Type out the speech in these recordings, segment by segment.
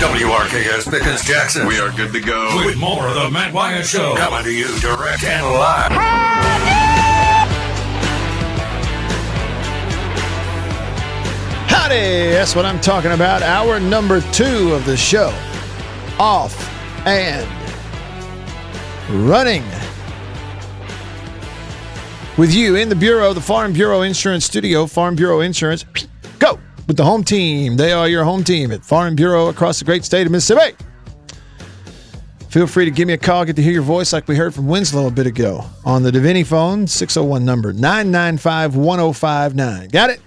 WRKS Pickens Jackson. We are good to go. With more of the Matt Wyatt Show. Coming to you direct and live. Howdy! That's what I'm talking about. Hour number two of the show. Off and running. With you in the Bureau, the Farm Bureau Insurance Studio, Farm Bureau Insurance. With the home team. They are your home team at Farm Bureau across the great state of Mississippi. Feel free to give me a call. Get to hear your voice like we heard from Winslow a bit ago on the Davini phone, 601 number 995 1059. Got it?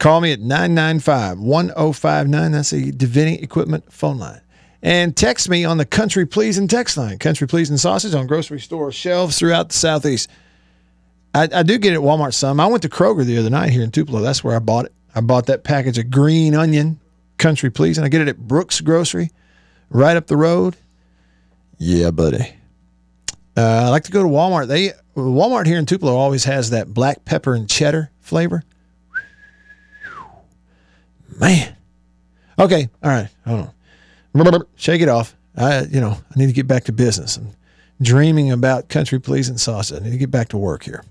Call me at 995 1059. That's the Davini Equipment phone line. And text me on the Country Pleasing text line. Country Pleasing sausage on grocery store shelves throughout the Southeast. I, I do get it at Walmart some. I went to Kroger the other night here in Tupelo. That's where I bought it. I bought that package of green onion country please, and I get it at Brooks Grocery right up the road. Yeah, buddy. Uh, I like to go to Walmart. They Walmart here in Tupelo always has that black pepper and cheddar flavor. Man. Okay. All right. Hold on. Shake it off. I, you know, I need to get back to business. I'm dreaming about country pleasing sausage. I need to get back to work here.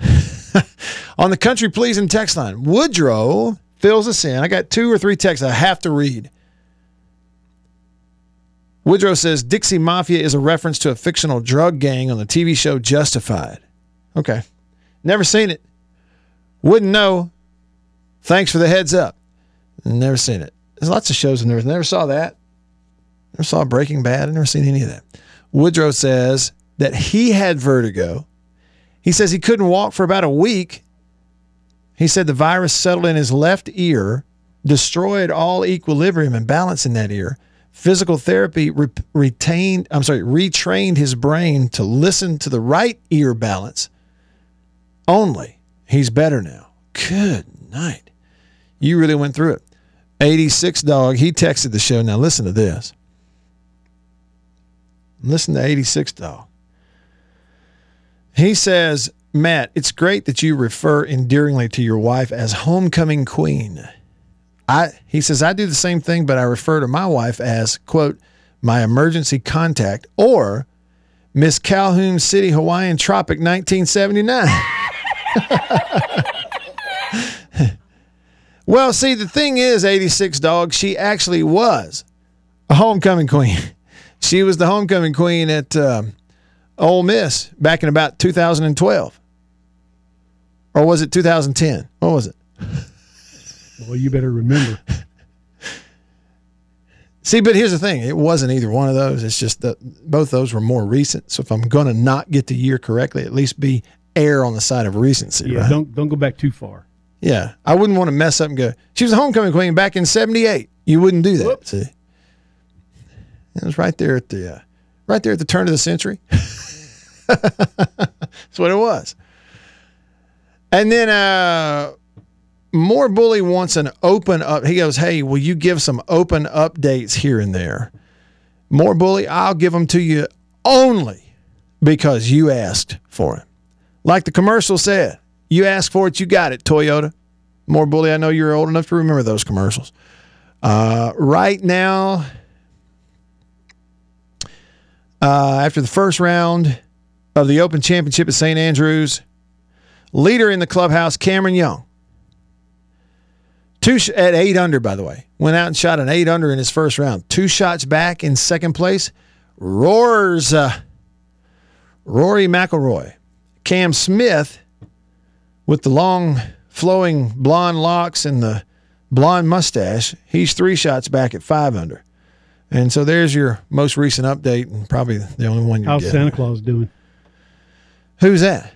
on the country pleasing text line. Woodrow fills us in. I got two or three texts I have to read. Woodrow says Dixie Mafia is a reference to a fictional drug gang on the TV show Justified. Okay. Never seen it. Wouldn't know. Thanks for the heads up. Never seen it. There's lots of shows I've never, never saw that. Never saw Breaking Bad. I've never seen any of that. Woodrow says that he had vertigo he says he couldn't walk for about a week. He said the virus settled in his left ear, destroyed all equilibrium and balance in that ear. Physical therapy re- retained, I'm sorry, retrained his brain to listen to the right ear balance only. He's better now. Good night. You really went through it. 86 dog, he texted the show. Now listen to this. Listen to 86 dog. He says, Matt, it's great that you refer endearingly to your wife as homecoming queen. I he says I do the same thing, but I refer to my wife as quote my emergency contact or Miss Calhoun City Hawaiian Tropic 1979. well, see, the thing is, 86 dog, she actually was a homecoming queen. She was the homecoming queen at um, Ole Miss back in about 2012. Or was it 2010? What was it? Well, you better remember. See, but here's the thing: it wasn't either one of those. It's just that both those were more recent. So if I'm going to not get the year correctly, at least be air on the side of recency. Yeah, right? don't don't go back too far. Yeah, I wouldn't want to mess up and go. She was a homecoming queen back in '78. You wouldn't do that. Whoop. See, it was right there at the uh, right there at the turn of the century. That's what it was. And then uh more bully wants an open up. He goes, "Hey, will you give some open updates here and there?" More bully, I'll give them to you only because you asked for it. Like the commercial said, you asked for it, you got it, Toyota. More bully, I know you're old enough to remember those commercials. Uh, right now, uh, after the first round of the Open Championship at St. Andrews, leader in the clubhouse, Cameron Young. Two sh- at eight under, by the way, went out and shot an eight under in his first round. Two shots back in second place. Roars, uh, Rory McIlroy, Cam Smith, with the long flowing blonde locks and the blonde mustache. He's three shots back at five under. And so there's your most recent update, and probably the only one you How's get. Santa Claus doing? Who's that?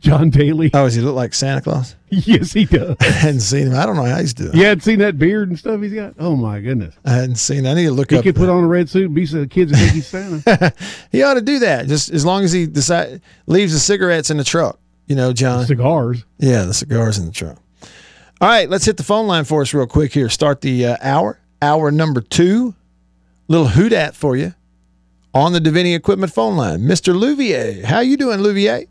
John Daly. Oh, does he look like Santa Claus? yes, he does. I hadn't seen him. I don't know how he's doing. You hadn't seen that beard and stuff he's got? Oh, my goodness. I hadn't seen. I need to look He up. He could put on a red suit and be so the kids would think he's Santa. he ought to do that. Just as long as he decide leaves the cigarettes in the truck. You know, John. Cigars. Yeah, the cigars in the truck. All right, let's hit the phone line for us real quick here. Start the uh, hour, hour number two. Little hoot at for you on the Davini Equipment phone line, Mr. Louvier. How you doing, Louvier?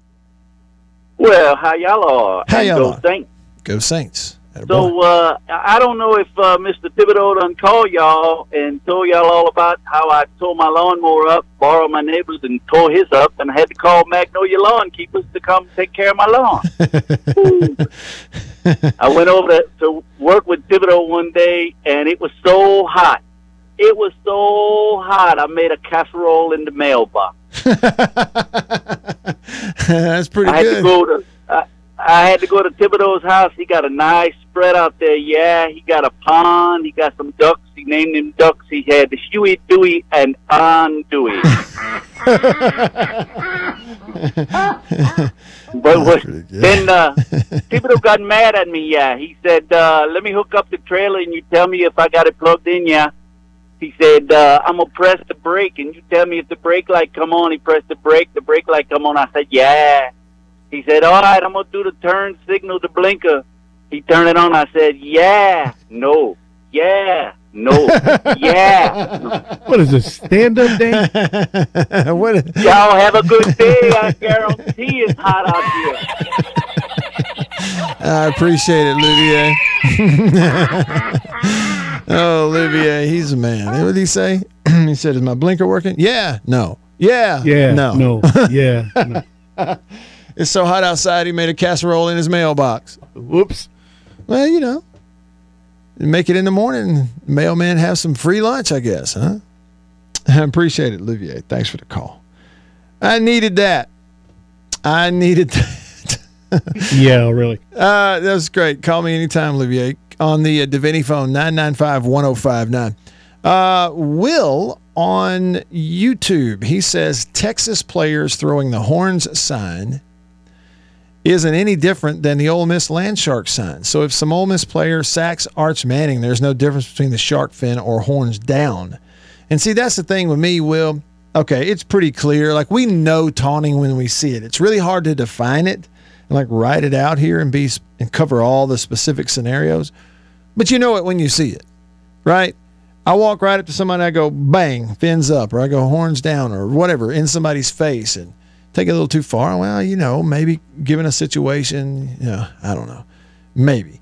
Well, how y'all are? How y'all go are? Saints. Go Saints. So uh, I I don't know if uh, Mr. Thibodeau done called y'all and told y'all all about how I tore my lawnmower up, borrowed my neighbor's, and tore his up, and I had to call Magnolia Lawn Keepers to come take care of my lawn. I went over to, to work with Thibodeau one day, and it was so hot. It was so hot. I made a casserole in the mailbox. That's pretty I had good. to go to. I, I had to go to Thibodeau's house. He got a nice spread out there. Yeah, he got a pond. He got some ducks. He named them ducks. He had the Huey, Dewey, and Andouille. but what, then uh, Thibodeau got mad at me. Yeah, he said, uh, "Let me hook up the trailer, and you tell me if I got it plugged in." Yeah. He said, uh, "I'm gonna press the brake, and you tell me if the brake light come on." He pressed the brake. The brake light come on. I said, "Yeah." He said, "All right, I'm gonna do the turn signal, the blinker." He turned it on. I said, "Yeah, no, yeah, no, yeah." What is this stand up day? what? Y'all have a good day. I guarantee it's hot out here. I appreciate it, Olivier. oh, Olivier, he's a man. What did he say? he said, "Is my blinker working?" Yeah. No. Yeah. Yeah. No. No. Yeah. no. It's so hot outside. He made a casserole in his mailbox. Whoops. Well, you know, make it in the morning. Mailman have some free lunch, I guess, huh? I appreciate it, Olivier. Thanks for the call. I needed that. I needed that. Yeah. Really. Uh, that was great. Call me anytime, Olivier, on the uh, Davini phone, 995 1059. Uh, Will on YouTube, he says Texas players throwing the horns sign isn't any different than the Ole Miss land shark sign. So if some Ole Miss player sacks Arch Manning, there's no difference between the shark fin or horns down. And see, that's the thing with me, Will. Okay, it's pretty clear. Like we know taunting when we see it. It's really hard to define it and like write it out here and be and cover all the specific scenarios. But you know it when you see it, right? I walk right up to somebody, I go bang, fins up, or I go horns down, or whatever in somebody's face, and take it a little too far. Well, you know, maybe given a situation, you know, I don't know, maybe.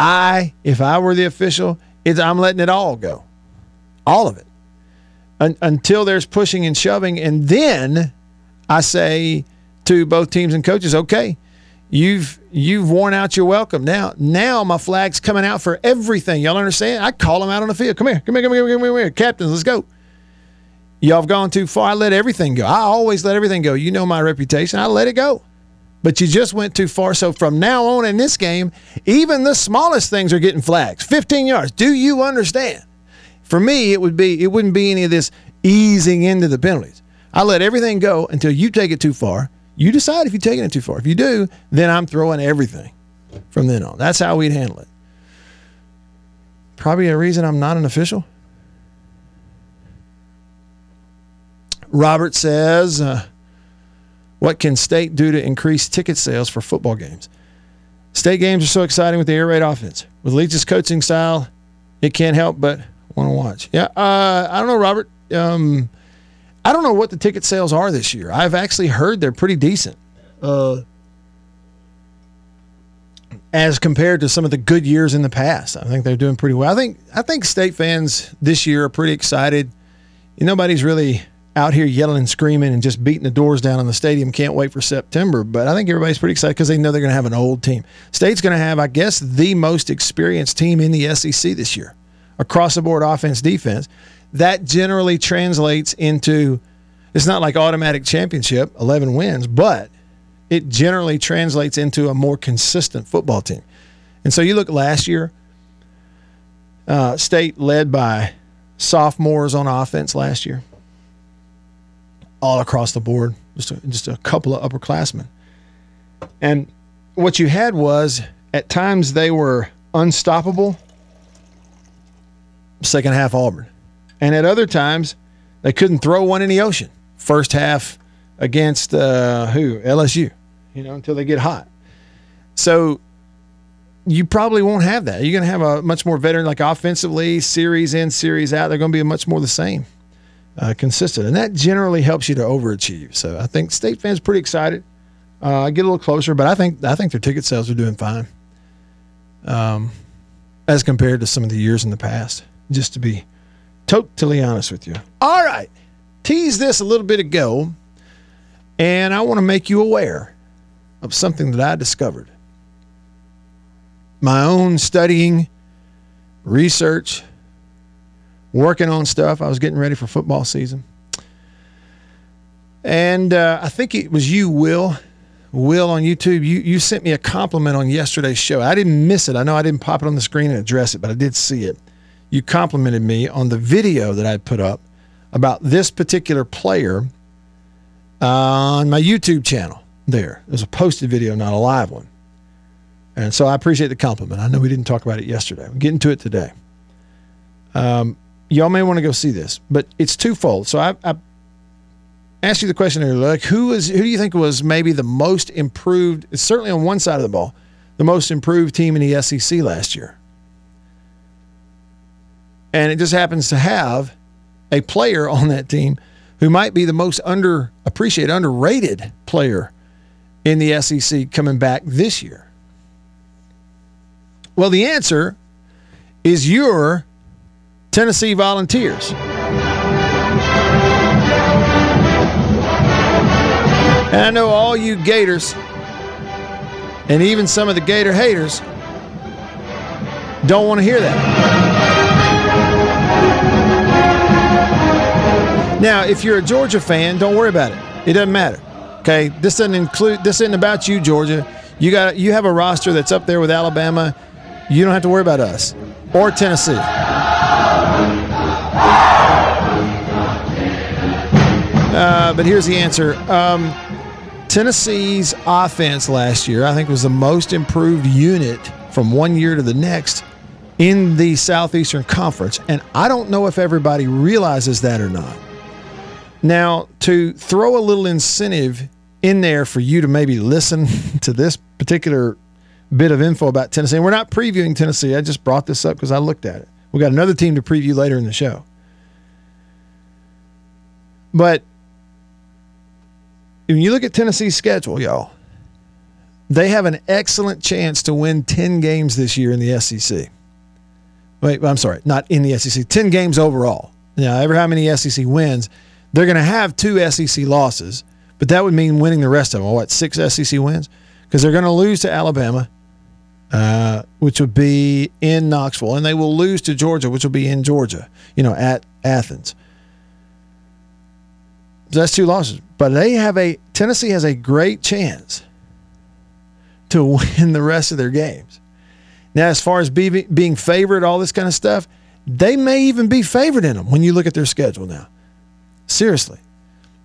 I, if I were the official, it's, I'm letting it all go, all of it, Un- until there's pushing and shoving, and then I say to both teams and coaches, okay, you've you've worn out your welcome. Now, now my flag's coming out for everything. Y'all understand? I call them out on the field. Come here, come here, come here, come here, come here, captains. Let's go. Y'all have gone too far. I let everything go. I always let everything go. You know my reputation. I let it go. But you just went too far. So from now on in this game, even the smallest things are getting flags. 15 yards. Do you understand? For me, it would be it wouldn't be any of this easing into the penalties. I let everything go until you take it too far. You decide if you're taking it too far. If you do, then I'm throwing everything from then on. That's how we'd handle it. Probably a reason I'm not an official. Robert says, uh, What can state do to increase ticket sales for football games? State games are so exciting with the air raid offense. With Leach's coaching style, it can't help but want to watch. Yeah, uh, I don't know, Robert. Um, I don't know what the ticket sales are this year. I've actually heard they're pretty decent. Uh, as compared to some of the good years in the past. I think they're doing pretty well. I think I think state fans this year are pretty excited. Nobody's really out here yelling and screaming and just beating the doors down in the stadium. Can't wait for September. But I think everybody's pretty excited because they know they're going to have an old team. State's going to have, I guess, the most experienced team in the SEC this year, across the board offense, defense. That generally translates into. It's not like automatic championship, 11 wins, but it generally translates into a more consistent football team. And so you look last year, uh, state led by sophomores on offense last year, all across the board, just a, just a couple of upperclassmen. And what you had was at times they were unstoppable, second half Auburn. And at other times, they couldn't throw one in the ocean. First half against uh, who? LSU, you know, until they get hot. So you probably won't have that. You're going to have a much more veteran, like offensively, series in, series out. They're going to be much more the same, uh, consistent. And that generally helps you to overachieve. So I think state fans pretty excited. Uh, get a little closer, but I think I think their ticket sales are doing fine. um, as compared to some of the years in the past. Just to be totally honest with you. All right, tease this a little bit ago, and I want to make you aware of something that I discovered. My own studying, research, working on stuff. I was getting ready for football season. And uh, I think it was you, Will. Will on YouTube, you, you sent me a compliment on yesterday's show. I didn't miss it. I know I didn't pop it on the screen and address it, but I did see it. You complimented me on the video that I put up about this particular player on my YouTube channel. There, it was a posted video, not a live one. And so I appreciate the compliment. I know we didn't talk about it yesterday. We're getting to it today. Um, y'all may want to go see this, but it's twofold. So I, I asked you the question earlier, like who is who do you think was maybe the most improved? Certainly on one side of the ball, the most improved team in the SEC last year, and it just happens to have a player on that team who might be the most underappreciated, underrated player in the SEC coming back this year. Well, the answer is your Tennessee Volunteers. And I know all you Gators and even some of the Gator haters don't want to hear that. Now, if you're a Georgia fan, don't worry about it. It doesn't matter. Okay? This doesn't include this isn't about you, Georgia. You got you have a roster that's up there with Alabama. You don't have to worry about us or Tennessee. Uh, but here's the answer. Um, Tennessee's offense last year, I think, was the most improved unit from one year to the next in the Southeastern Conference. And I don't know if everybody realizes that or not. Now, to throw a little incentive in there for you to maybe listen to this particular bit of info about Tennessee, and we're not previewing Tennessee. I just brought this up because I looked at it. We got another team to preview later in the show. But when you look at Tennessee's schedule, y'all, they have an excellent chance to win 10 games this year in the SEC. Wait, I'm sorry, not in the SEC, 10 games overall. Now, ever how many SEC wins, they're going to have two SEC losses, but that would mean winning the rest of them. What, six SEC wins? Because they're going to lose to Alabama, uh, which would be in Knoxville, and they will lose to Georgia, which will be in Georgia, you know, at Athens. So that's two losses. But they have a Tennessee has a great chance to win the rest of their games. Now, as far as be, being favored, all this kind of stuff, they may even be favored in them when you look at their schedule now. Seriously.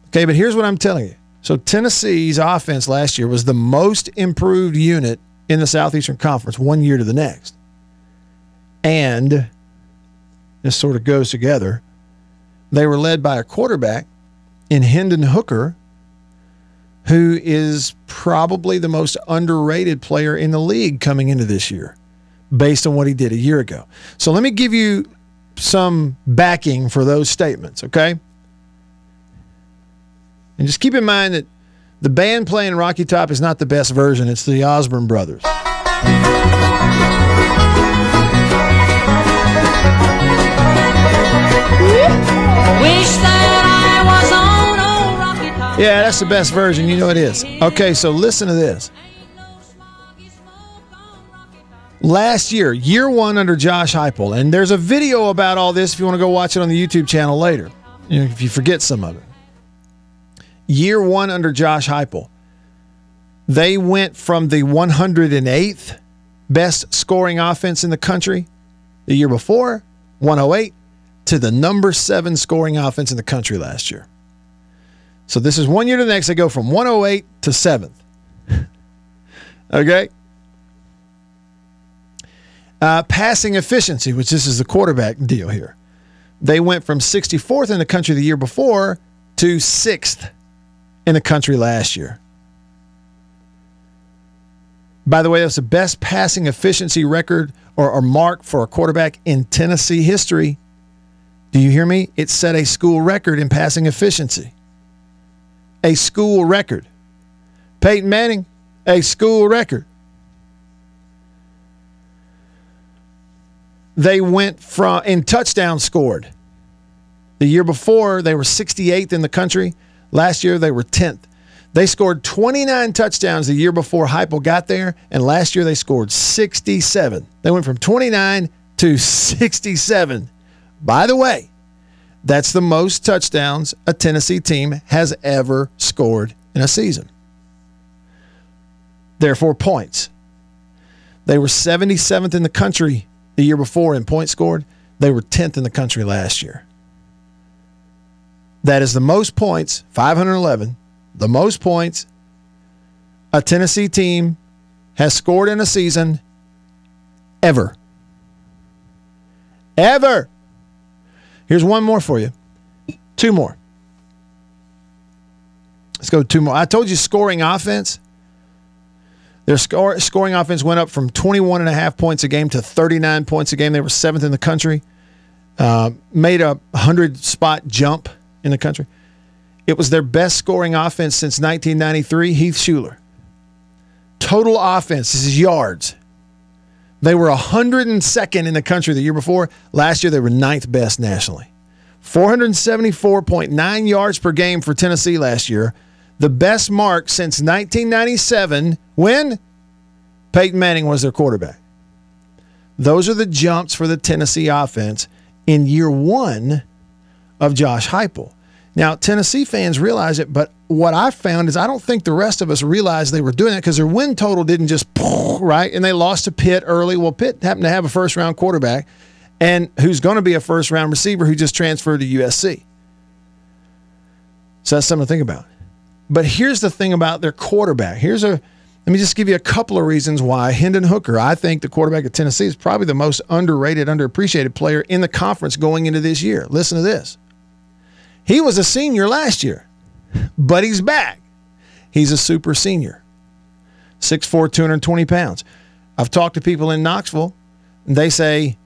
Okay, but here's what I'm telling you. So Tennessee's offense last year was the most improved unit in the Southeastern Conference one year to the next. And this sort of goes together. They were led by a quarterback in Hendon Hooker, who is probably the most underrated player in the league coming into this year based on what he did a year ago. So let me give you some backing for those statements, okay? And just keep in mind that the band playing Rocky Top is not the best version, it's the Osborne Brothers. Wish that I was on old Rocky Top. Yeah, that's the best version. You know it is. Okay, so listen to this. Last year, year one under Josh Heupel, and there's a video about all this if you want to go watch it on the YouTube channel later, if you forget some of it. Year one under Josh Heupel, they went from the 108th best scoring offense in the country the year before, 108, to the number seven scoring offense in the country last year. So this is one year to the next. They go from 108 to seventh. okay. Uh, passing efficiency, which this is the quarterback deal here. They went from 64th in the country the year before to sixth in the country last year. By the way, that's the best passing efficiency record or, or mark for a quarterback in Tennessee history. Do you hear me? It set a school record in passing efficiency. A school record. Peyton Manning, a school record. They went from in touchdowns scored. The year before, they were 68th in the country. Last year, they were 10th. They scored 29 touchdowns the year before Heupel got there, and last year they scored 67. They went from 29 to 67. By the way, that's the most touchdowns a Tennessee team has ever scored in a season. Therefore, points. They were 77th in the country the year before in points scored. They were 10th in the country last year. That is the most points, 511, the most points a Tennessee team has scored in a season ever. Ever. Here's one more for you. Two more. Let's go two more. I told you scoring offense. Their score, scoring offense went up from 21 and a half points a game to 39 points a game. They were seventh in the country. Uh, made a 100 spot jump in the country. It was their best scoring offense since 1993. Heath Shuler. Total offense, this is yards. They were 102nd in the country the year before. Last year, they were ninth best nationally. 474.9 yards per game for Tennessee last year. The best mark since 1997 when Peyton Manning was their quarterback. Those are the jumps for the Tennessee offense in year one of Josh Heupel. Now, Tennessee fans realize it, but what I found is I don't think the rest of us realized they were doing that because their win total didn't just right, and they lost to Pitt early. Well, Pitt happened to have a first round quarterback, and who's going to be a first round receiver who just transferred to USC. So that's something to think about. But here's the thing about their quarterback. Here's a let me just give you a couple of reasons why Hendon Hooker, I think the quarterback of Tennessee, is probably the most underrated, underappreciated player in the conference going into this year. Listen to this. He was a senior last year, but he's back. He's a super senior, 6'4, 220 pounds. I've talked to people in Knoxville, and they say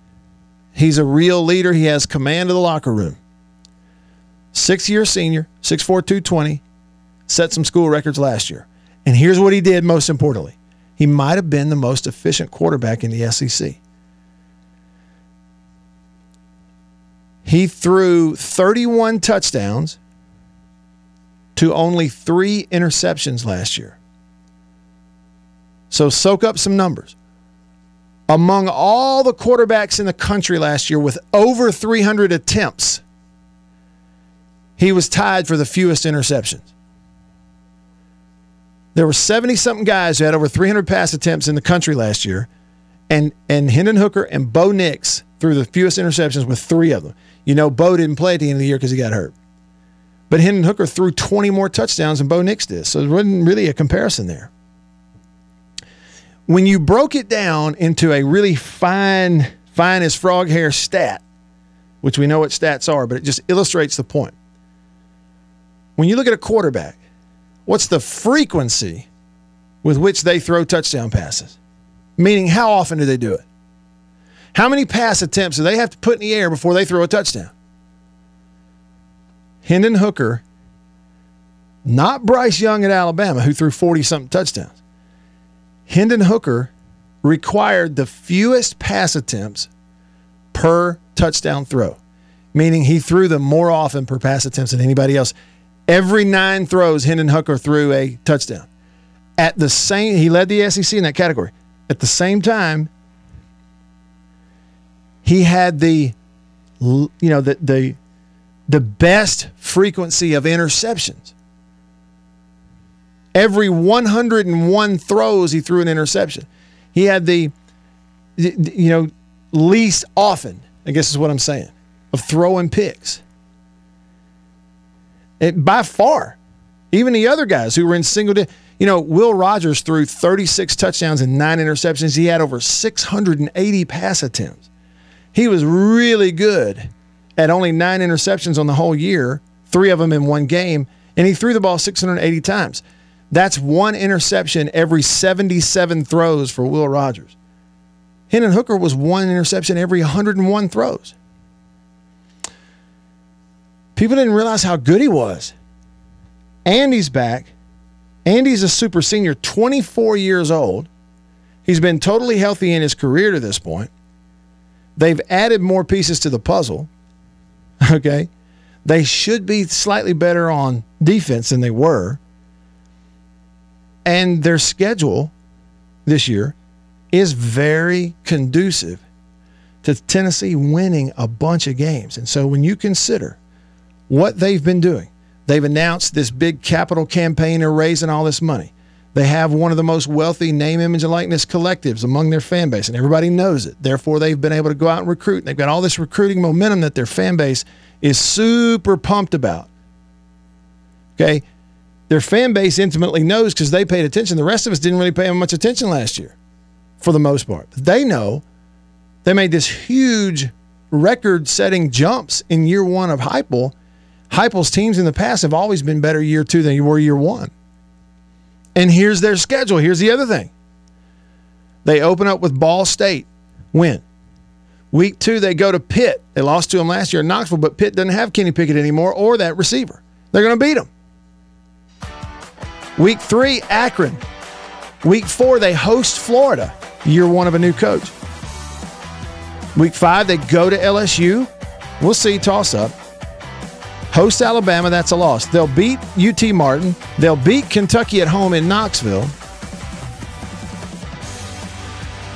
he's a real leader. He has command of the locker room. Six year senior, 6'4, 220, set some school records last year. And here's what he did most importantly he might have been the most efficient quarterback in the SEC. He threw 31 touchdowns to only three interceptions last year. So soak up some numbers. Among all the quarterbacks in the country last year with over 300 attempts, he was tied for the fewest interceptions. There were 70 something guys who had over 300 pass attempts in the country last year, and, and Hendon Hooker and Bo Nix threw the fewest interceptions with three of them. You know, Bo didn't play at the end of the year because he got hurt. But Hendon Hooker threw 20 more touchdowns than Bo Nix did. So there wasn't really a comparison there. When you broke it down into a really fine, fine as frog hair stat, which we know what stats are, but it just illustrates the point. When you look at a quarterback, what's the frequency with which they throw touchdown passes? Meaning, how often do they do it? How many pass attempts do they have to put in the air before they throw a touchdown? Hendon Hooker, not Bryce Young at Alabama, who threw 40 something touchdowns. Hendon Hooker required the fewest pass attempts per touchdown throw, meaning he threw them more often per pass attempts than anybody else. Every nine throws, Hendon Hooker threw a touchdown. At the same, he led the SEC in that category. At the same time, he had the, you know, the the the best frequency of interceptions. Every 101 throws, he threw an interception. He had the, you know, least often, I guess is what I'm saying, of throwing picks. It, by far, even the other guys who were in single, di- you know, Will Rogers threw 36 touchdowns and nine interceptions. He had over 680 pass attempts. He was really good at only nine interceptions on the whole year, three of them in one game, and he threw the ball 680 times. That's one interception every 77 throws for Will Rogers. Hendon Hooker was one interception every 101 throws. People didn't realize how good he was. Andy's back. Andy's a super senior, 24 years old. He's been totally healthy in his career to this point. They've added more pieces to the puzzle. Okay. They should be slightly better on defense than they were. And their schedule this year is very conducive to Tennessee winning a bunch of games. And so when you consider what they've been doing, they've announced this big capital campaign, they're raising all this money. They have one of the most wealthy name, image, and likeness collectives among their fan base, and everybody knows it. Therefore, they've been able to go out and recruit. They've got all this recruiting momentum that their fan base is super pumped about. Okay. Their fan base intimately knows because they paid attention. The rest of us didn't really pay much attention last year, for the most part. They know they made this huge record setting jumps in year one of Heupel. Heupel's teams in the past have always been better year two than you were year one. And here's their schedule. Here's the other thing. They open up with Ball State, win. Week two, they go to Pitt. They lost to them last year in Knoxville, but Pitt doesn't have Kenny Pickett anymore or that receiver. They're going to beat them. Week three, Akron. Week four, they host Florida, year one of a new coach. Week five, they go to LSU. We'll see, toss up. Host Alabama, that's a loss. They'll beat UT Martin. They'll beat Kentucky at home in Knoxville.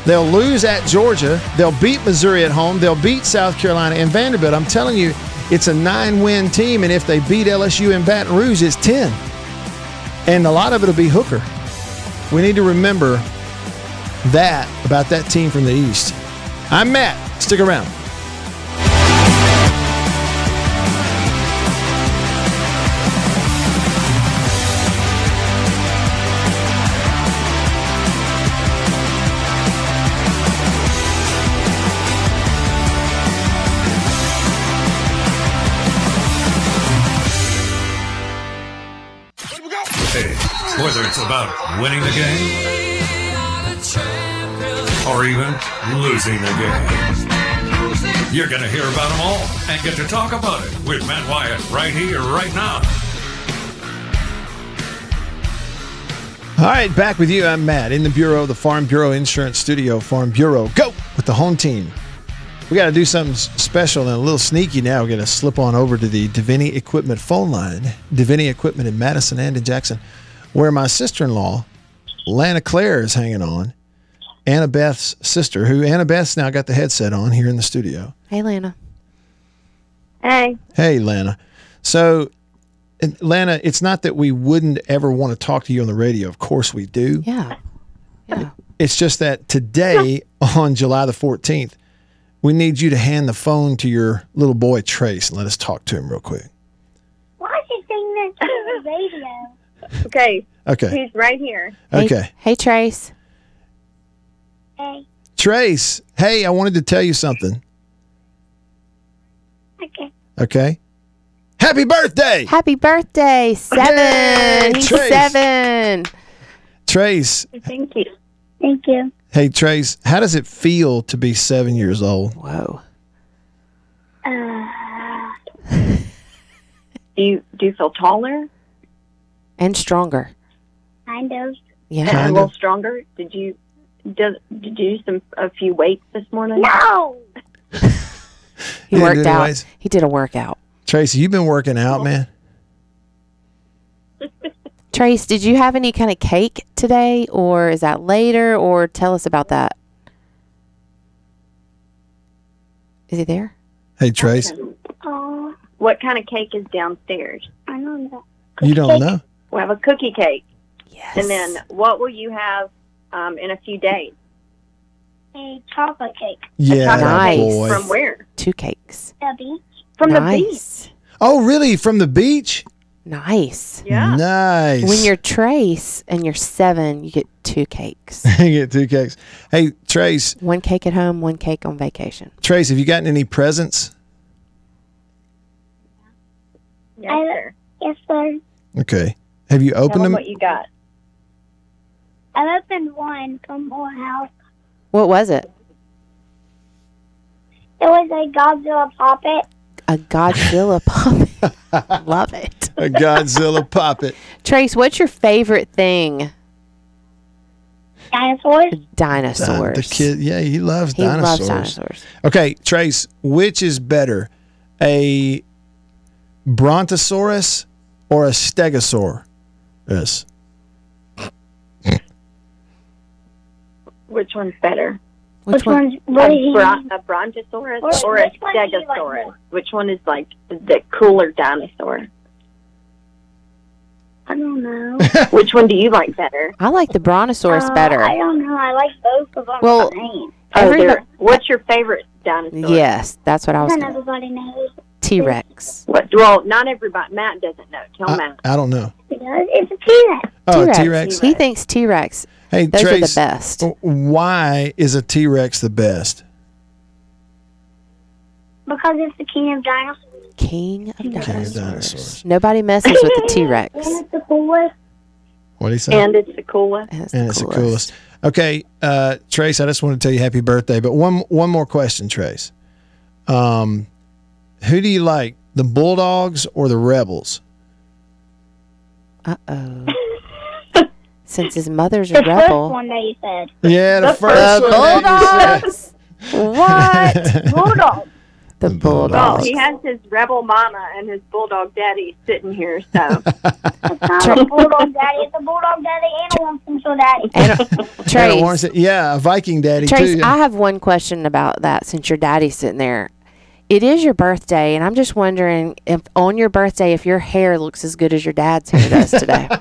They'll lose at Georgia. They'll beat Missouri at home. They'll beat South Carolina and Vanderbilt. I'm telling you, it's a nine win team. And if they beat LSU in Baton Rouge, it's 10. And a lot of it will be Hooker. We need to remember that about that team from the East. I'm Matt. Stick around. About winning the game or even losing the game, you're going to hear about them all and get to talk about it with Matt Wyatt right here, right now. All right, back with you. I'm Matt in the Bureau, the Farm Bureau Insurance Studio. Farm Bureau, go with the home team. We got to do something special and a little sneaky now. We're going to slip on over to the Davini Equipment phone line. Davini Equipment in Madison and in Jackson, where my sister in law, Lana Claire, is hanging on. Anna Beth's sister, who Anna Beth's now got the headset on here in the studio. Hey, Lana. Hey, Hey, Lana. So, and Lana, it's not that we wouldn't ever want to talk to you on the radio. Of course we do. Yeah. Yeah. It's just that today, on July the 14th, we need you to hand the phone to your little boy, Trace, and let us talk to him real quick. why is he saying that to the radio? Okay, Okay. he's right here. Hey- Okay. Hey, Trace. Hey, Trace, hey, I wanted to tell you something. okay. Okay. Happy birthday, Happy birthday. Seven. Yay, He's Trace. seven. Trace. Thank you. Thank you. Hey, Trace, how does it feel to be seven years old? Whoa. Uh, Do you do you feel taller And stronger. kind of. Yeah. and a Kinda. little stronger? Did you did, did you do some a few weights this morning? No. He You worked out. weights? He did a workout. Tracy, you've been working out, man. Trace, did you have any kind of cake today, or is that later? Or tell us about that. Is he there? Hey, Trace, Oh, What kind of cake is downstairs? I don't know. you don't know? We have a cookie cake, Yes. and then what will you have um, in a few days? A chocolate cake. Yeah, chocolate Nice. boy. From where? two cakes. The beach. From the beach. Oh, really? From the beach? Nice. Yeah. Nice. When you're Trace and you're seven, you get two cakes. you get two cakes. Hey, Trace, one cake at home, one cake on vacation. Trace, have you gotten any presents? Yes, sir. Yes, sir. Okay. Have you opened them them? what you got. I opened one from Morehouse. What was it? It was a Godzilla puppet. A Godzilla puppet. Love it. A Godzilla puppet. Trace, what's your favorite thing? Dinosaurs? Dinosaurs. The kid, yeah, he loves He dinosaurs. loves dinosaurs. Okay, Trace, which is better, a brontosaurus or a stegosaurus? Yes. Which one's better? Which, Which one? one's a, did bron- a brontosaurus Or- or, a which one do you like stegosaurus? which one is like the cooler dinosaur? I don't know. Which one do you like better? I like the brontosaurus Uh, better. I don't know. I like both of them. Well, the. Oh, Everybody- what's your favorite dinosaur? yes, that's what I was. Then Gonna, everybody knows. T Rex. Well, not everybody. Matt doesn't know. Tell I, Matt. I don't know. You It's a T-Rex. Oh, T Rex. He thinks T Rex. Hey, Those Trace, are the best. why is a T Rex the best? Because it's the king of dinosaurs. King of King of dinosaurs. dinosaurs. Nobody messes with the T Rex. And it's the coolest. What do you say? And it's the coolest. And it's, and the, it's coolest. the coolest. Okay, uh, Trace, I just want to tell you happy birthday. But one one more question, Trace. Um, who do you like, the Bulldogs or the Rebels? Uh oh. Since his mother's a The first rebel. one that you said. Yeah, the, The first The one. that you said. Bulldogs. what? Bulldog. The The Well, Bulldogs. he has his rebel mama and his bulldog daddy sitting here, so It's not bulldog daddy. It's a bulldog daddy and a Winston daddy. And, Hannah Trace, Warren said- yeah, a Viking daddy Trace, too. I have one question about that since your daddy's sitting there. It is your birthday, and I'm just wondering if on your birthday, if your hair looks as good as your dad's hair does today.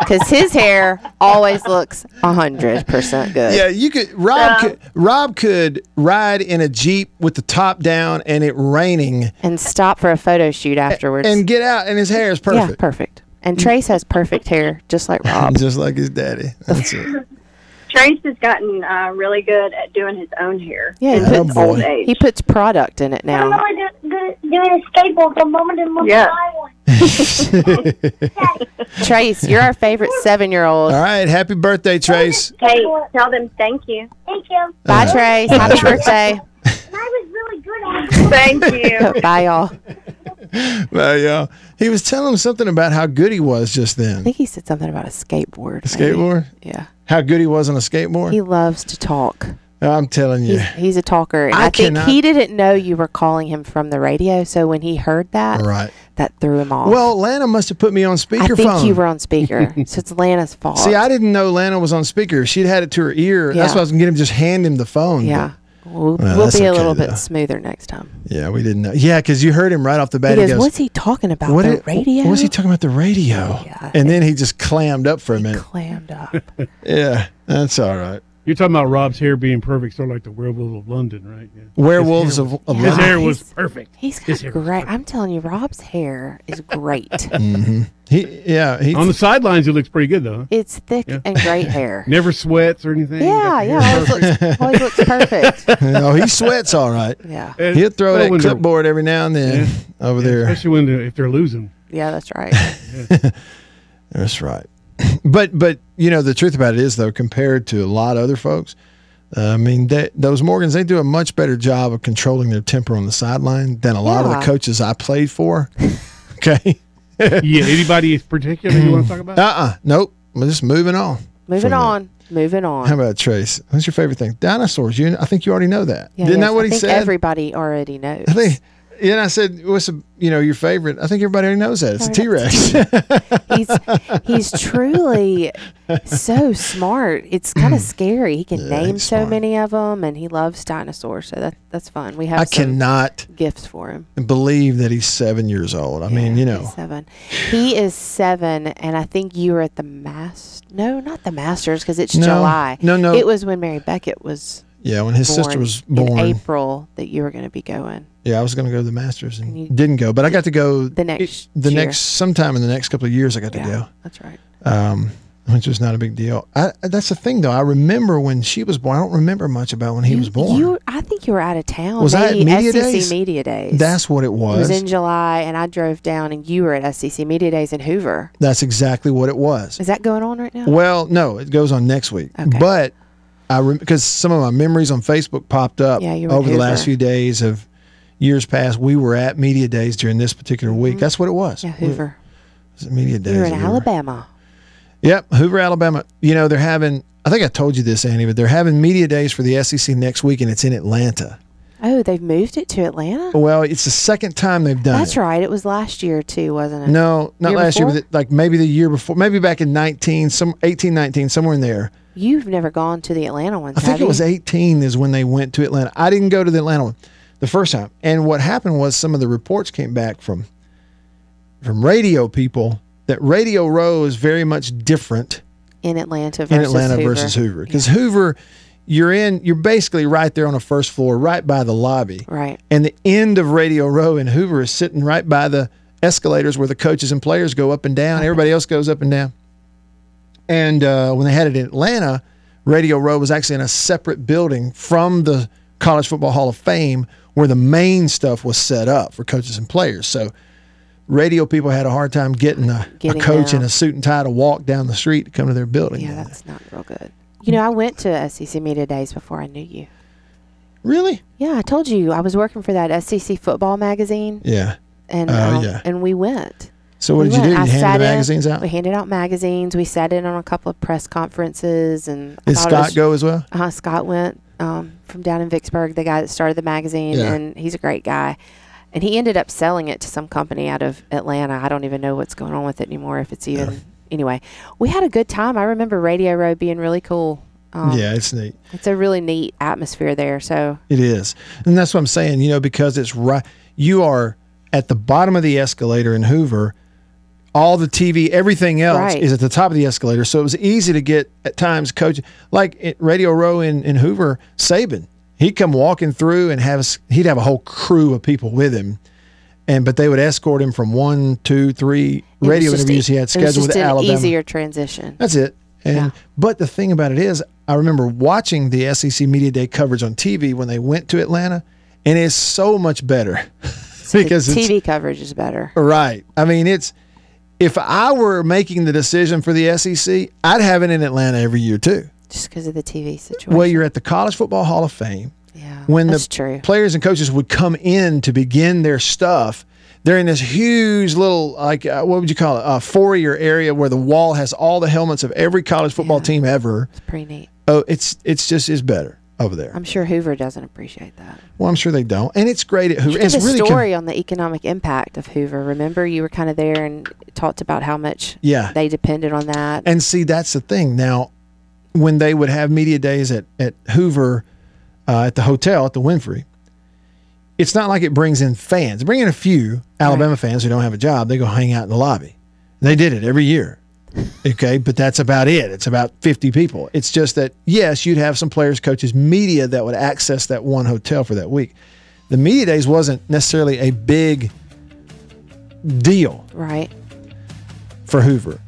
Because his hair always looks 100% good. yeah, you could. Rob could. Rob could ride in a jeep with the top down and it raining And stop for a photo shoot afterwards. and get out, and his hair is perfect. Yeah, perfect, perfect. And Trace has perfect hair, just like Rob. just like his daddy. That's it. Trace has gotten uh, really good at doing his own hair. Yeah, in he his puts- old boy. age. He puts product in it now. I'm now. only do, good, doing a skateboard for a moment and want Yeah. to buy one. Daddy, Trace, you're our favorite seven year old. All right, happy birthday, Trace. Hey, tell them thank you. thank you. Bye, Uh, Trace. bye, Happy Trace. birthday. I was really good at it. Thank you. Bye, y'all. Well, yeah, he was telling him something about how good he was just then. I think he said something about a skateboard. A skateboard. Yeah. How good he was on a skateboard. He loves to talk. I'm telling you. He's, he's a talker. I I, think cannot- he didn't know you were calling him from the radio. So when he heard that, Right. that threw him off. Well, Lana must have put me on speaker. I speakerphone. think you were on speaker. so it's Lana's fault. See, I didn't know Lana was on speaker. She'd had it to her ear. That's why I was gonna get him just hand him the phone. yeah. We'll, Well, we'll be a okay, little though. bit smoother next time. Yeah, we didn't know. Yeah, because you heard him right off the bat. He He goes, goes, What's he talking about? "What the it- radio? What's he talking about? The radio. Yeah. And then he just clammed up for a minute. clammed up. Yeah, that's all right. You're talking about Rob's hair being perfect, sort of like the werewolf of London, right? Yeah. Werewolves of, of His London. hair was He's- perfect. He's His got hair great. I'm telling you, Rob's hair is great. Mm-hmm. He, yeah, he. On the sidelines, he looks pretty good though. it's thick Yeah. and great hair. Never sweats or anything. Yeah, yeah. hair Always looks, always looks perfect. oh, he sweats all right. Yeah. perfect. He'll throw Well, that when clipboard every now and then Yeah. over yeah, there. especially when they're, if they're losing. Yeah, that's right. That's right. But but you know the truth about it is though, compared to a lot of other folks, uh, I mean that those Morgans they do a much better job of controlling their temper on the sideline than a lot of the coaches I played for. okay. yeah. Anybody in particular you want to talk about? Uh uh Nope. We're just moving on. Moving From there. on. Moving on. How about Trace? What's your favorite thing? Dinosaurs. You I think you already know that. Yeah, Didn't yes, that what I he think said? Everybody already knows. I think yeah, and I said, "What's a, you know your favorite?" I think everybody already knows that. It's a T Rex. he's he's truly so smart. It's kind of mm. scary. He can Yeah, name so smart. many of them, and he loves dinosaurs. So that that's fun. We have I cannot gifts for him. believe that he's seven years old. I mean, Yeah, you he's know, seven. He is seven, and I think you were at the mass. No, not the Masters because it's No, July. no, no. It was when Mary Beckett was yeah. When his sister born was in born, April that you were going to be going. Yeah, I was going to go to the Masters and And didn't go, but I got to go The next the year. next sometime in the next couple of years. I got to Yeah, that's right. um, which was not a big deal. I, that's the thing, though. I remember when she was born. I don't remember much about when he You- was born. You, I think you were out of town. Was I at Media SEC Days? Media Days. that's what it It was. was in July, and I drove down, and you were at SEC Media Days in Hoover. that's exactly what it was. Is that going on right now? Well, no, it goes on next week. Okay. But I because some of my memories on Facebook popped up Yeah, over the last few days of years past. We were at media days during this particular week. That's what it was. Mm-hmm. yeah, Hoover. It was media days. You were in We Alabama. Yep, Hoover, Alabama. You know they're having. I think I told you this, Annie, but they're having media days for the SEC next week, and it's in Atlanta. Oh, they've moved it to Atlanta. Well, it's the second time they've done That's it. right. It was last year too, wasn't it? No, not Year last year, but like maybe the year before, maybe back in 19, some 18, 19, somewhere in there. You've never gone to the Atlanta ones, I think it was 18 is when they went to Atlanta. I didn't go to the Atlanta one the first time. And what happened was some of the reports came back from from radio people that Radio Row is very much different in Atlanta versus in Atlanta Hoover. versus Hoover because Hoover you're in you're basically right there on the first floor right by the lobby. Right. And the end of Radio Row in Hoover is sitting right by the escalators where the coaches and players go up and down. Everybody else goes up and down. And uh, when they had it in Atlanta, Radio Row was actually in a separate building from the College Football Hall of Fame where the main stuff was set up for coaches and players. So radio people had a hard time getting a, Getting a coach down. in a suit and tie to walk down the street to come to their building. Yeah, there. that's not real good. You know, I went to SEC media days before I knew you. Really? Yeah, I told you I was working for that SEC football magazine, Yeah. and Oh, um, yeah. and we went. So what We did you do? went. You I handed the in- magazines out? We handed out magazines. We sat in on a couple of press conferences, and Did Scott was- go as well? Uh, Scott went um, from down in Vicksburg, the guy that started the magazine, Yeah. and he's a great guy. And he ended up selling it to some company out of Atlanta. I don't even know what's going on with it anymore. If it's even anyway, we had a good time. I remember Radio Row being really cool. Um, yeah, it's neat. it's a really neat atmosphere there. So It is. And that's what I'm saying, you know, because it's right you are at the bottom of the escalator in Hoover. All the TV, everything else Right. is at the top of the escalator. So it was easy to get at times coach like at Radio Row in, in Hoover, Saban. He'd come walking through and have us he'd have a whole crew of people with him. And but they would escort him from one, two, three radio interviews e- he had it was scheduled just with an Alabama. easier transition. That's it. And Yeah. but the thing about it is, I remember watching the SEC media day coverage on TV when they went to Atlanta, and it's so much better because the TV coverage is better. right. I mean, it's if I were making the decision for the SEC, I'd have it in Atlanta every year too. Just because of the TV situation. Well, you're at the College Football Hall of Fame. yeah, When that's the true. players and coaches would come in to begin their stuff, they're in this huge little like uh, what would you call it? A foyer area where the wall has all the helmets of every college football Yeah. team ever. It's pretty neat. Oh, it's it's just is better over there. I'm sure Hoover doesn't appreciate that. well, I'm sure they don't, and it's great at Hoover. You It's a really story com- on the economic impact of Hoover. Remember, you were kind of there and talked about how much yeah. they depended on that. And see, that's the thing. Now, when they would have media days at at Hoover, uh, at the hotel at the Wynfrey, it's not like it brings in fans. Bring in a few Alabama fans who don't have a job. They go hang out in the lobby. They did it every year. Okay, but that's about it. It's about 50 people. It's just that, yes, you'd have some players, coaches, media that would access that one hotel for that week. The media days wasn't necessarily a big deal right? for Hoover.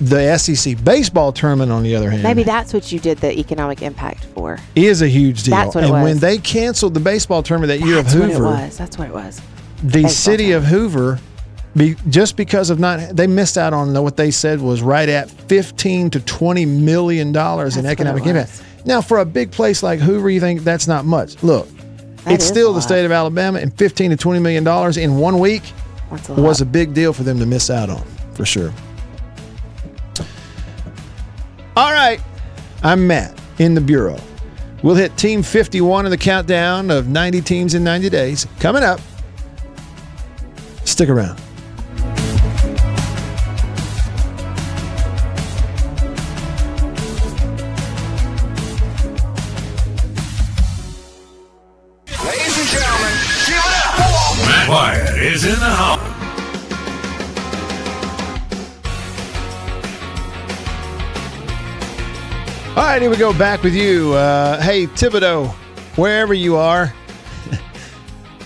The SEC baseball tournament, on the other hand, Maybe that's what you did the economic impact for. is a huge deal. That's what it and was. when they canceled the baseball tournament that year That's of what it Hoover, was. That's what it was. the Baseball city of Hoover, be, just because of not, they missed out on what they said was right at 15 to 20 million dollars in economic impact. Now, for a big place like Hoover, you think that's not much. Look, That it's still the state of Alabama, and 15 to 20 million dollars in one week a was a big deal for them to miss out on, for sure. All right, I'm Matt in the Bureau. We'll hit Team 51 in the countdown of 90 teams in 90 days. Coming up. Stick around. Right, here we go back with you. Uh, hey, Thibodeau, wherever you are,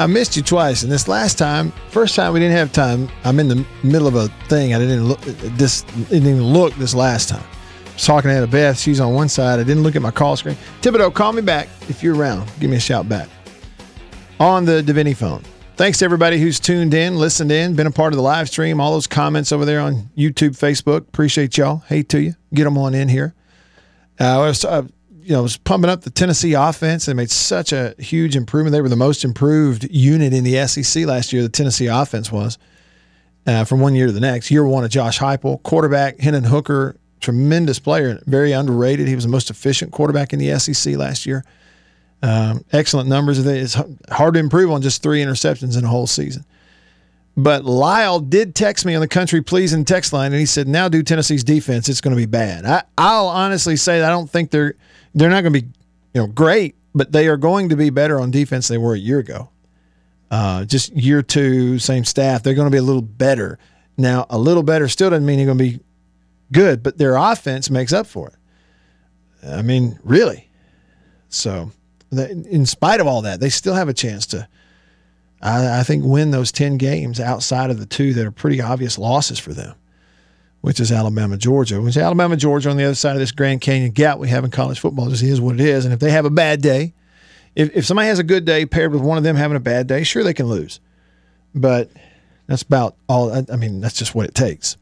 I missed you twice. And this last time, first time we didn't have time. I'm in the middle of a thing. I didn't look this didn't even look this last time. I was talking to Anna Beth. She's on one side. I didn't look at my call screen. Thibodeau, call me back if you're around. Give me a shout back on the Davini phone. Thanks to everybody who's tuned in, listened in, been a part of the live stream. All those comments over there on YouTube, Facebook. Appreciate y'all. Hey to you. Get them on in here. Uh, I was, uh, you know, was pumping up the Tennessee offense. They made such a huge improvement. They were the most improved unit in the SEC last year. The Tennessee offense was uh, from one year to the next. Year one of Josh Heupel, quarterback Hendon Hooker tremendous player, very underrated. He was the most efficient quarterback in the SEC last year. Um, excellent numbers. It's hard to improve on just three interceptions in a whole season. But Lyle did text me on the country pleasing text line, and he said, "Now do Tennessee's defense. It's going to be bad." I, I'll honestly say I don't think they're they're not going to be you know great, but they are going to be better on defense than they were a year ago. Uh, just year two, same staff. They're going to be a little better. Now, a little better still doesn't mean they're going to be good, but their offense makes up for it. I mean, really. So, in spite of all that, they still have a chance to, I, I think, win those 10 games outside of the two that are pretty obvious losses for them, which is Alabama, Georgia. Which Alabama, Georgia on the other side of this Grand Canyon gap we have in college football just is what it is. And if they have a bad day, if, if somebody has a good day paired with one of them having a bad day, sure they can lose. But that's about all. I, I mean, that's just what it takes.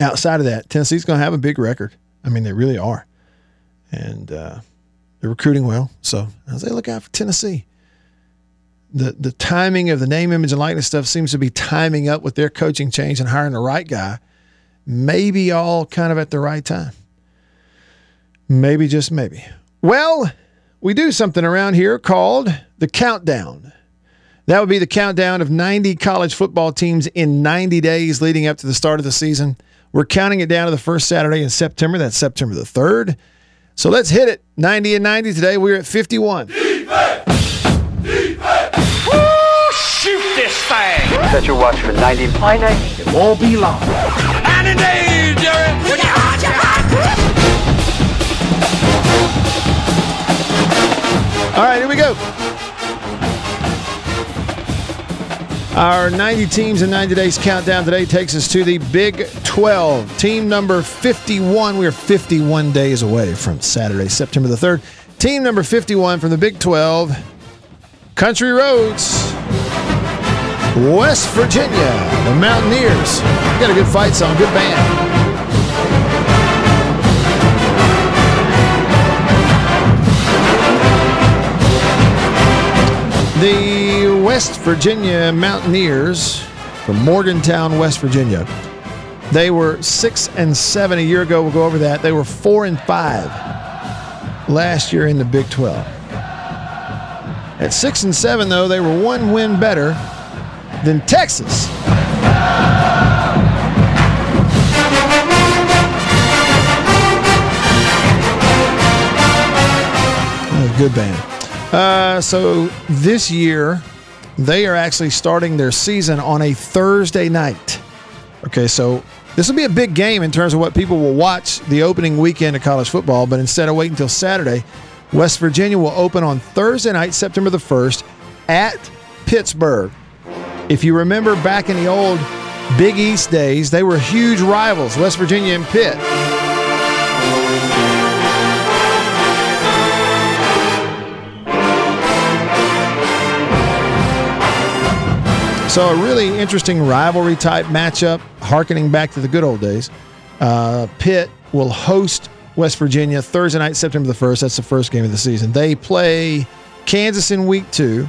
Outside of that, Tennessee's going to have a big record. I mean, they really are. And uh, they're recruiting well. So I say, look out for Tennessee. The, the timing of the name, image, and likeness stuff seems to be timing up with their coaching change and hiring the right guy. Maybe all kind of at the right time. Maybe, just maybe. Well, we do something around here called the countdown. That would be the countdown of 90 college football teams in 90 days leading up to the start of the season. We're counting it down to the first Saturday in September. That's September the 3rd. So let's hit it. 90 and 90 today. We're at 51. Defense! Defense! Set your watch for 90. My 90. It won't be long. And indeed, Jerry! All right, here we go. Our 90 teams in 90 days countdown today takes us to the Big 12. Team number 51. We are 51 days away from Saturday, September the 3rd. Team number 51 from the Big 12, Country Roads, West Virginia, the Mountaineers. Got a good fight song, good band. The West Virginia Mountaineers from Morgantown, West Virginia. They were six and seven a year ago. We'll go over that. They were four and five last year in the Big 12. At six and seven, though, they were one win better than Texas. Oh, good band. Uh, so this year, they are actually starting their season on a Thursday night. Okay, so this will be a big game in terms of what people will watch the opening weekend of college football. But instead of waiting until Saturday, West Virginia will open on Thursday night, September the 1st, at Pittsburgh. If you remember back in the old Big East days, they were huge rivals, West Virginia and Pitt. So a really interesting rivalry type matchup, harkening back to the good old days. Uh, Pitt will host West Virginia Thursday night, September the 1st. That's the first game of the season. They play Kansas in week two,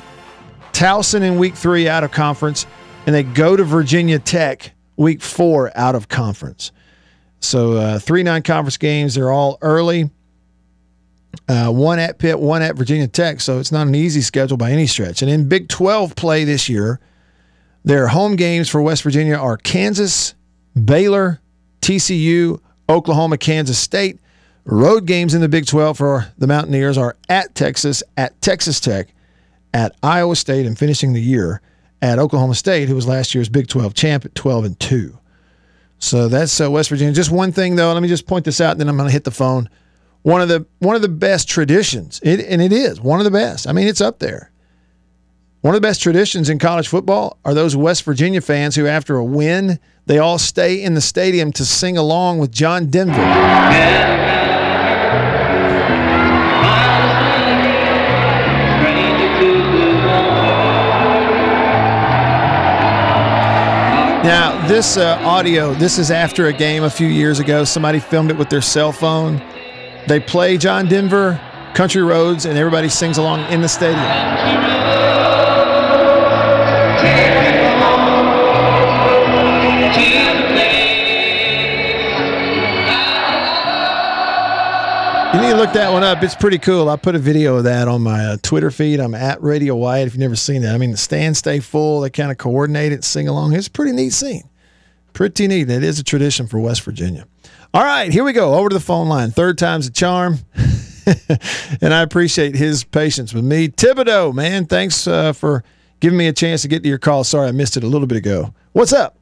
Towson in week three out of conference, and they go to Virginia Tech week four out of conference. So uh, three non conference games. They're all early. Uh, one at Pitt, one at Virginia Tech. So it's not an easy schedule by any stretch. And in Big 12 play this year, their home games for West Virginia are Kansas, Baylor, TCU, Oklahoma, Kansas State. Road games in the Big 12 for the Mountaineers are at Texas, at Texas Tech, at Iowa State, and finishing the year at Oklahoma State, who was last year's Big 12 champ at 12 and 2. So that's uh, West Virginia. Just one thing though, let me just point this out, and then I'm going to hit the phone. One of the one of the best traditions, it, and it is one of the best. I mean, it's up there. One of the best traditions in college football are those West Virginia fans who, after a win, they all stay in the stadium to sing along with John Denver. Now, this uh, audio, this is after a game a few years ago. Somebody filmed it with their cell phone. They play John Denver, Country Roads, and everybody sings along in the stadium. Look that one up. It's pretty cool. I put a video of that on my uh, Twitter feed. I'm at Radio Wyatt. If you've never seen that, I mean, the stands stay full. They kind of coordinate it, sing along. It's a pretty neat scene. Pretty neat. It is a tradition for West Virginia. All right, here we go. Over to the phone line. Third time's a charm. and I appreciate his patience with me. Thibodeau, man, thanks uh, for giving me a chance to get to your call. Sorry I missed it a little bit ago. What's up?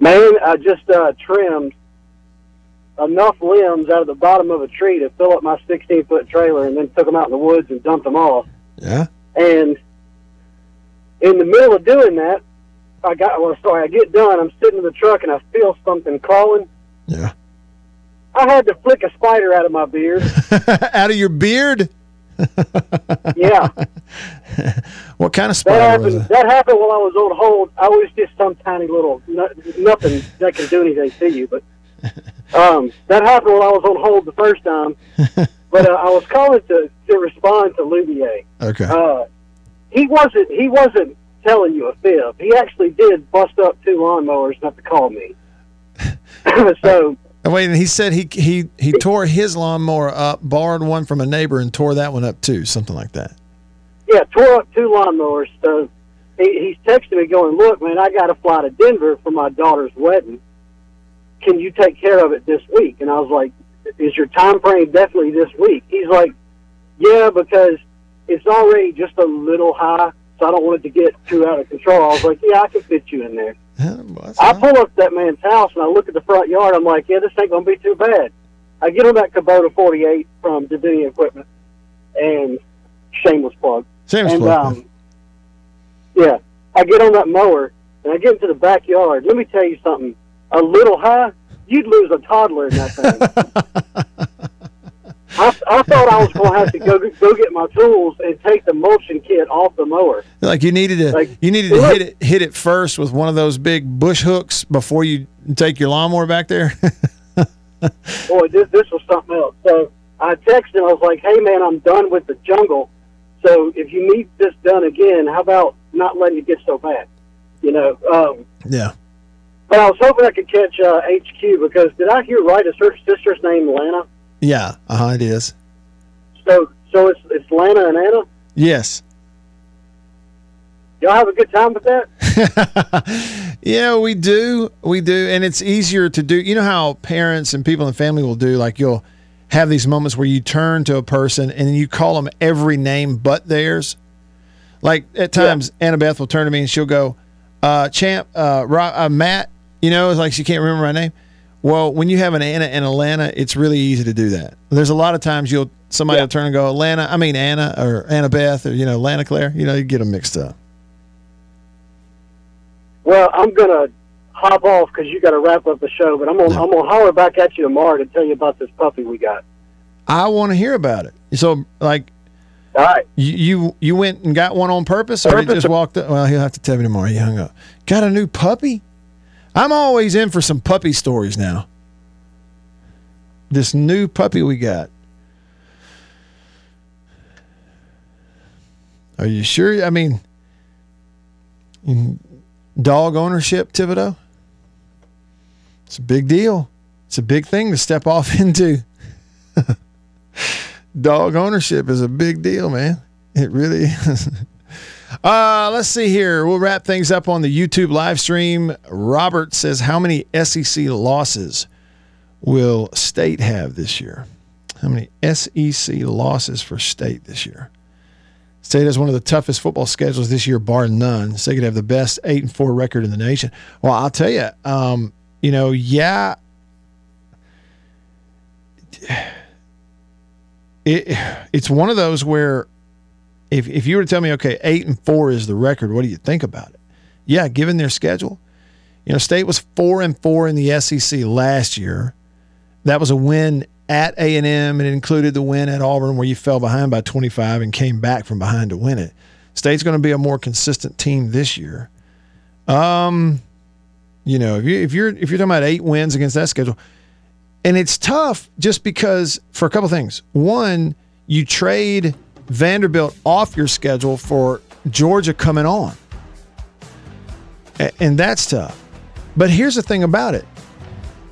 Man, I just uh, trimmed enough limbs out of the bottom of a tree to fill up my 16 foot trailer and then took them out in the woods and dumped them off. Yeah. And in the middle of doing that, I got, well, sorry, I get done. I'm sitting in the truck and I feel something crawling. Yeah. I had to flick a spider out of my beard. Out of your beard? Yeah. What kind of That spider was happened. that? That happened while I was on hold. I was just some tiny little nothing that can do anything to you. But um, that happened when I was on hold the first time. But uh, I was calling to to respond to Louvier. Okay. Uh, he wasn't. He wasn't telling you a fib. He actually did bust up two lawnmowers not to call me. so And wait, and he said he he he tore his lawnmower up, borrowed one from a neighbor, and tore that one up too, something like that. yeah, tore up two lawnmowers. So he, he's texting me going, "Look, man, I got to fly to Denver for my daughter's wedding. Can you take care of it this week?" And I was like, "Is your time frame definitely this week?" He's like, "Yeah, because it's already just a little high, so I don't want it to get too out of control." I was like, "Yeah, I can fit you in there." I pull up that man's house and I look at the front yard. I'm like, "Yeah, this ain't gonna be too bad." I get on that Kubota 48 from Davini Equipment, and shameless plug. Shameless and, plug, Um, yeah, I get on that mower and I get into the backyard. Let me tell you something. A little high, you'd lose a toddler in that thing. I, I thought I was going to have to go go get my tools and take the mulching kit off the mower. Like you needed to Like, you needed to look. hit it hit it first with one of those big bush hooks before you take your lawnmower back there. Boy, this this was something else. So I texted him. I was like, "Hey, man, I'm done with the jungle. So if you need this done again, how about not letting it get so bad? You know." Um, yeah. But I was hoping I could catch uh, HQ because did I hear right? Is her sister's name Lana? Yeah. Uh huh. It is. So so it's it's Lana and Anna. Yes. Y'all have a good time with that? Yeah, we do. We do. And it's easier to do. You know how parents and people in the family will do, like you'll have these moments where you turn to a person and you call them every name but theirs. Like at times, Annabeth will turn to me and she'll go, uh, Champ, uh, Ro- uh, Matt, you know, it's like she can't remember my name. Well, when you have an Anna and a Lana, it's really easy to do that. There's a lot of times you'll, somebody will turn and go, Lana, I mean Anna or Annabeth or, you know, Lana Claire, you know, you get them mixed up. Well, I'm gonna hop off because you got to wrap up the show. But I'm gonna I'm gonna holler back at you tomorrow to tell you about this puppy we got. I want to hear about it. So, like, All right. you you, you went and got one on purpose, or you just walked? Up? Well, he'll have to tell me tomorrow. He hung up. Got a new puppy. I'm always in for some puppy stories now. This new puppy we got. Are you sure? I mean, dog ownership, Thibodeau. It's a big deal. It's a big thing to step off into. Dog ownership is a big deal, man. It really is. Uh, let's see here. We'll wrap things up on the YouTube live stream. Robert says, How many SEC losses will state have this year? How many SEC losses for state this year? State has one of the toughest football schedules this year, bar none. They could have the best eight and four record in the nation. Well, I'll tell you, um, you know, yeah, it it's one of those where if if you were to tell me, okay, eight and four is the record, what do you think about it? Yeah, given their schedule, you know, State was four and four in the SEC last year. That was a win at A and M, and it included the win at Auburn where you fell behind by twenty five and came back from behind to win it. State's going to be a more consistent team this year. Um, you know, if you if you're if you're talking about eight wins against that schedule, and it's tough just because for a couple things. One, you trade Vanderbilt off your schedule for Georgia coming on. And that's tough. But here's the thing about it.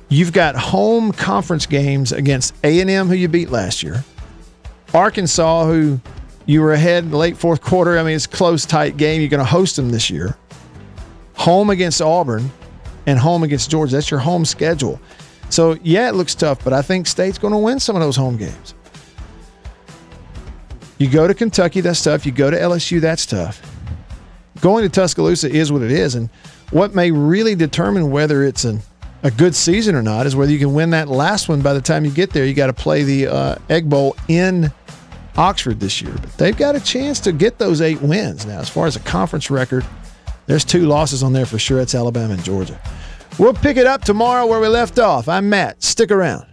You've got home conference games against A&M, who you beat last year, Arkansas, who you were ahead in the late fourth quarter. I mean, it's close, tight game. You're going to host them this year. Home against Auburn and home against Georgia. That's your home schedule. So, yeah, it looks tough, but I think State's going to win some of those home games. You go to Kentucky, that's tough. You go to LSU, that's tough. Going to Tuscaloosa is what it is. And what may really determine whether it's an, a good season or not is whether you can win that last one by the time you get there. You got to play the uh, Egg Bowl in Oxford this year. But they've got a chance to get those eight wins. Now, as far as a conference record, there's two losses on there for sure. It's Alabama and Georgia. We'll pick it up tomorrow where we left off. I'm Matt. Stick around.